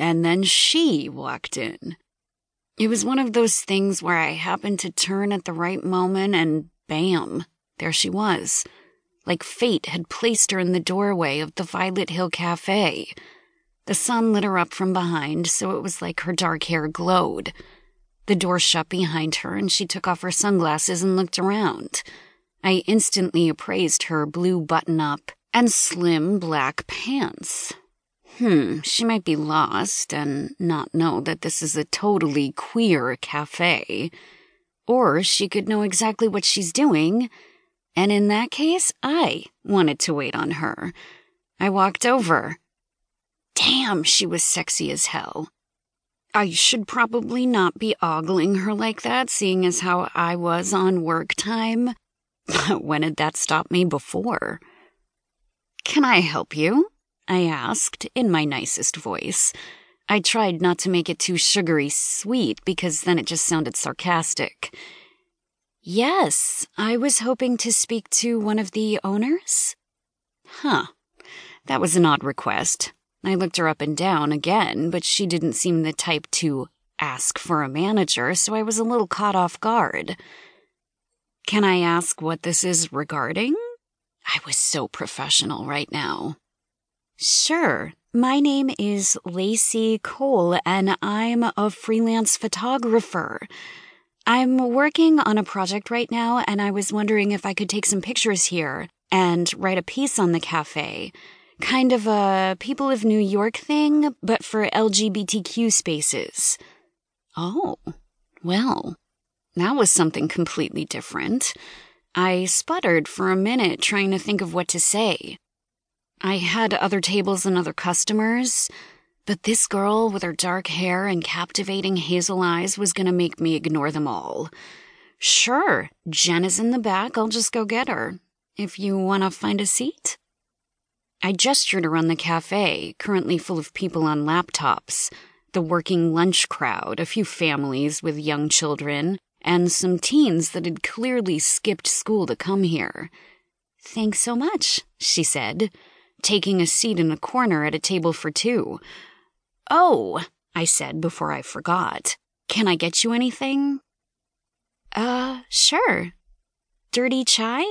and then she walked in. It was one of those things where I happened to turn at the right moment and bam, there she was. Like fate had placed her in the doorway of the Violet Hill Cafe. The sun lit her up from behind, so it was like her dark hair glowed. The door shut behind her, and she took off her sunglasses and looked around. I instantly appraised her blue button up and slim black pants. Hmm, she might be lost and not know that this is a totally queer cafe. Or she could know exactly what she's doing, and in that case, I wanted to wait on her. I walked over. Damn, she was sexy as hell. I should probably not be ogling her like that, seeing as how I was on work time. when had that stopped me before? Can I help you? I asked in my nicest voice. I tried not to make it too sugary sweet because then it just sounded sarcastic. Yes, I was hoping to speak to one of the owners. Huh. That was an odd request. I looked her up and down again, but she didn't seem the type to ask for a manager, so I was a little caught off guard. Can I ask what this is regarding? I was so professional right now. Sure. My name is Lacey Cole, and I'm a freelance photographer. I'm working on a project right now, and I was wondering if I could take some pictures here and write a piece on the cafe. Kind of a People of New York thing, but for LGBTQ spaces. Oh, well, that was something completely different. I sputtered for a minute trying to think of what to say. I had other tables and other customers, but this girl with her dark hair and captivating hazel eyes was gonna make me ignore them all. Sure, Jen is in the back, I'll just go get her. If you wanna find a seat? I gestured around the cafe, currently full of people on laptops, the working lunch crowd, a few families with young children, and some teens that had clearly skipped school to come here. Thanks so much, she said taking a seat in a corner at a table for two. Oh, I said before I forgot. Can I get you anything? Uh, sure. Dirty chai?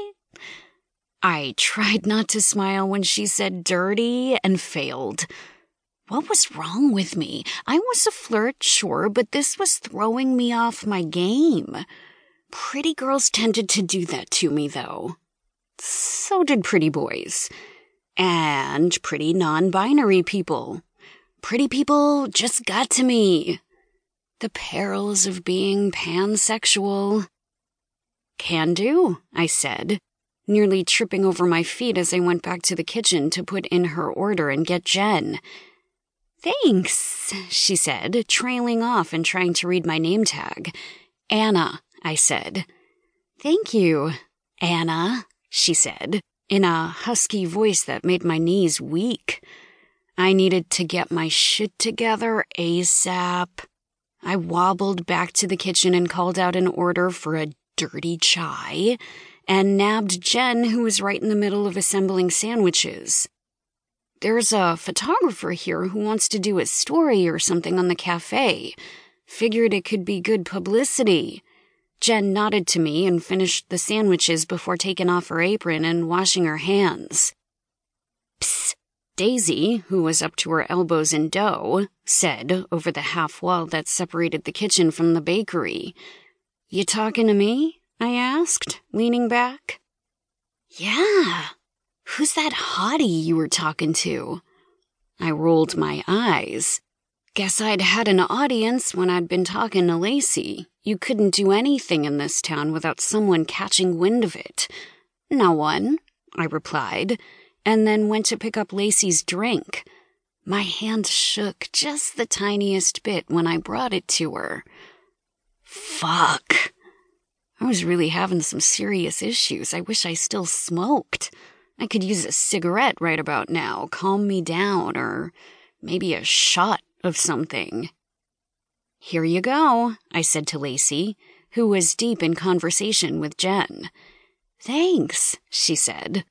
I tried not to smile when she said dirty and failed. What was wrong with me? I was a flirt, sure, but this was throwing me off my game. Pretty girls tended to do that to me, though. So did pretty boys and pretty non binary people. Pretty people just got to me. The perils of being pansexual. Can do, I said, nearly tripping over my feet as I went back to the kitchen to put in her order and get Jen. Thanks, she said, trailing off and trying to read my name tag. Anna, I said. Thank you, Anna, she said, in a husky voice that made my knees weak. I needed to get my shit together ASAP. I wobbled back to the kitchen and called out an order for a dirty chai and nabbed Jen, who was right in the middle of assembling sandwiches. There's a photographer here who wants to do a story or something on the cafe. Figured it could be good publicity. Jen nodded to me and finished the sandwiches before taking off her apron and washing her hands. Psst. Daisy, who was up to her elbows in dough, said over the half wall that separated the kitchen from the bakery. You talking to me? I asked, leaning back. Yeah. Who's that hottie you were talking to? I rolled my eyes. Guess I'd had an audience when I'd been talking to Lacey. You couldn't do anything in this town without someone catching wind of it. No one, I replied, and then went to pick up Lacey's drink. My hand shook just the tiniest bit when I brought it to her. Fuck. I was really having some serious issues. I wish I still smoked. I could use a cigarette right about now, calm me down, or maybe a shot of something. Here you go, I said to Lacey, who was deep in conversation with Jen. Thanks, she said,